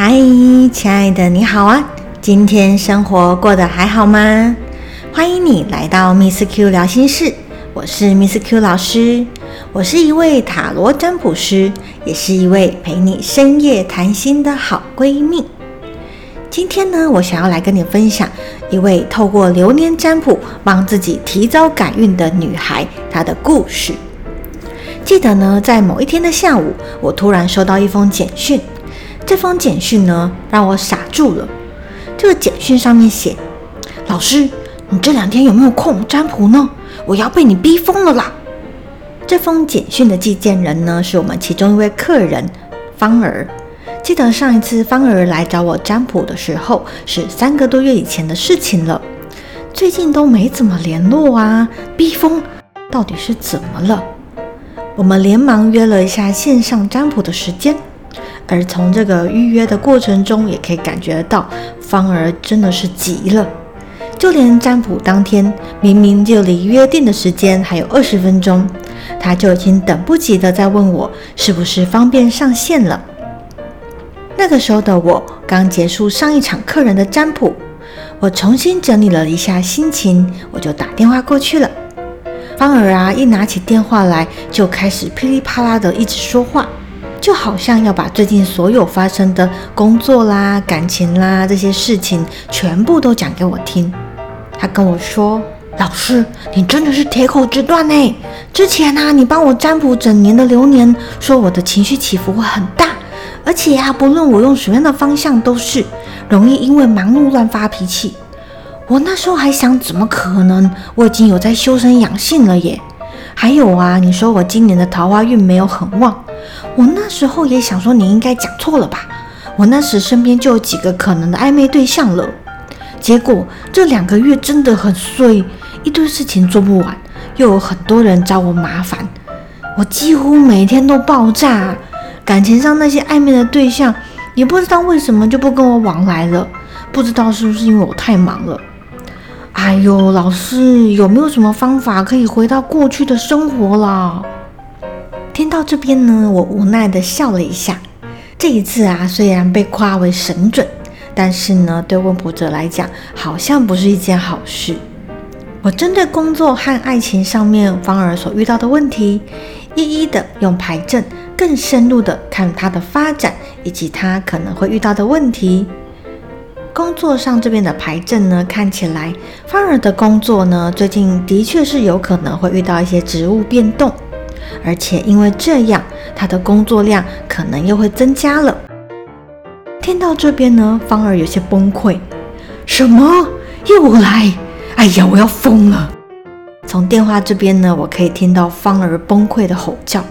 嗨，亲爱的，你好啊！今天生活过得还好吗？欢迎你来到 Miss Q 聊心事，我是 Miss Q 老师，我是一位塔罗占卜师，也是一位陪你深夜谈心的好闺蜜。今天呢，我想要来跟你分享一位透过流年占卜帮自己提早改运的女孩她的故事。记得呢，在某一天的下午，我突然收到一封简讯。这封简讯呢，让我傻住了。这个简讯上面写：“老师，你这两天有没有空占卜呢？我要被你逼疯了啦！”这封简讯的寄件人呢，是我们其中一位客人芳儿。记得上一次芳儿来找我占卜的时候，是三个多月以前的事情了。最近都没怎么联络啊，逼疯到底是怎么了？我们连忙约了一下线上占卜的时间。而从这个预约的过程中，也可以感觉到芳儿真的是急了。就连占卜当天，明明就离约定的时间还有二十分钟，他就已经等不及的在问我是不是方便上线了。那个时候的我刚结束上一场客人的占卜，我重新整理了一下心情，我就打电话过去了。芳儿啊，一拿起电话来就开始噼里啪啦的一直说话。就好像要把最近所有发生的工作啦、感情啦这些事情全部都讲给我听。他跟我说：“老师，你真的是铁口直断呢。之前啊，你帮我占卜整年的流年，说我的情绪起伏会很大，而且啊，不论我用什么样的方向，都是容易因为忙碌乱发脾气。我那时候还想，怎么可能？我已经有在修身养性了耶。还有啊，你说我今年的桃花运没有很旺。”我那时候也想说，你应该讲错了吧？我那时身边就有几个可能的暧昧对象了，结果这两个月真的很碎，一堆事情做不完，又有很多人找我麻烦，我几乎每天都爆炸。感情上那些暧昧的对象，也不知道为什么就不跟我往来了，不知道是不是因为我太忙了。哎呦，老师有没有什么方法可以回到过去的生活啦？听到这边呢，我无奈的笑了一下。这一次啊，虽然被夸为神准，但是呢，对问卜者来讲，好像不是一件好事。我针对工作和爱情上面方儿所遇到的问题，一一的用牌阵更深入的看他的发展，以及他可能会遇到的问题。工作上这边的牌阵呢，看起来方儿的工作呢，最近的确是有可能会遇到一些职务变动。而且因为这样，他的工作量可能又会增加了。听到这边呢，芳儿有些崩溃。什么？又来？哎呀，我要疯了！从电话这边呢，我可以听到芳儿崩溃的吼叫。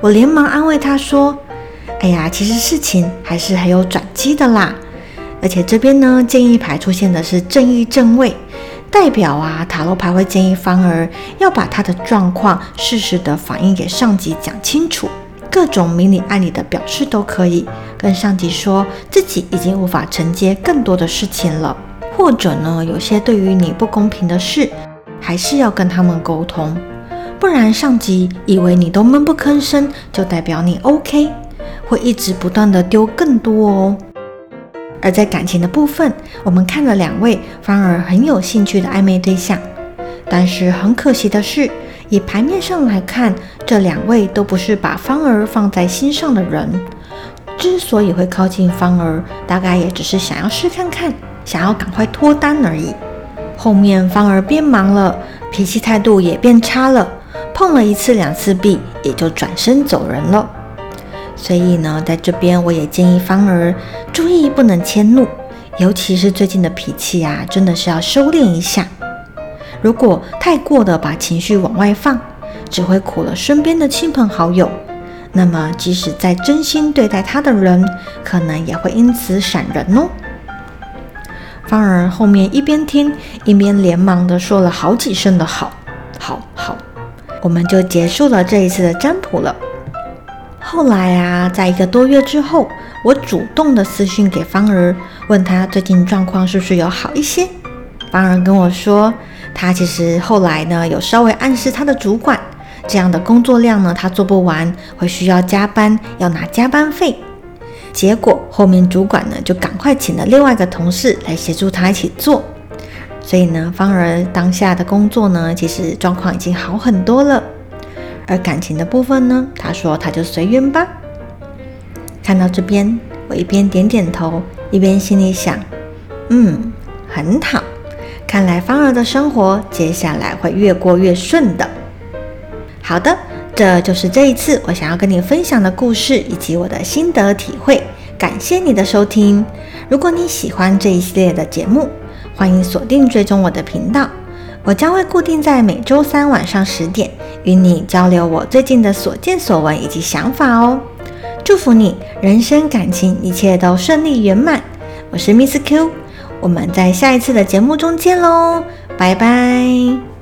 我连忙安慰她说：“哎呀，其实事情还是很有转机的啦。而且这边呢，建议牌出现的是正义正位。”代表啊，塔罗牌会建议芳儿要把他的状况适时的反映给上级讲清楚，各种明里暗里的表示都可以，跟上级说自己已经无法承接更多的事情了，或者呢，有些对于你不公平的事，还是要跟他们沟通，不然上级以为你都闷不吭声，就代表你 OK，会一直不断的丢更多哦。而在感情的部分，我们看了两位反而很有兴趣的暧昧对象，但是很可惜的是，以牌面上来看，这两位都不是把芳儿放在心上的人。之所以会靠近芳儿，大概也只是想要试看看，想要赶快脱单而已。后面芳儿变忙了，脾气态度也变差了，碰了一次两次壁，也就转身走人了。所以呢，在这边我也建议芳儿注意不能迁怒，尤其是最近的脾气啊，真的是要收敛一下。如果太过的把情绪往外放，只会苦了身边的亲朋好友。那么，即使再真心对待他的人，可能也会因此闪人哦。芳儿后面一边听一边连忙的说了好几声的好，好，好，我们就结束了这一次的占卜了。后来啊，在一个多月之后，我主动的私讯给芳儿，问她最近状况是不是有好一些。芳儿跟我说，她其实后来呢，有稍微暗示她的主管，这样的工作量呢，她做不完，会需要加班，要拿加班费。结果后面主管呢就赶快请了另外一个同事来协助他一起做。所以呢，芳儿当下的工作呢，其实状况已经好很多了。而感情的部分呢，他说他就随缘吧。看到这边，我一边点点头，一边心里想：嗯，很好。看来芳儿的生活接下来会越过越顺的。好的，这就是这一次我想要跟你分享的故事以及我的心得体会。感谢你的收听。如果你喜欢这一系列的节目，欢迎锁定追踪我的频道。我将会固定在每周三晚上十点与你交流我最近的所见所闻以及想法哦。祝福你人生感情一切都顺利圆满。我是 Miss Q，我们在下一次的节目中见喽，拜拜。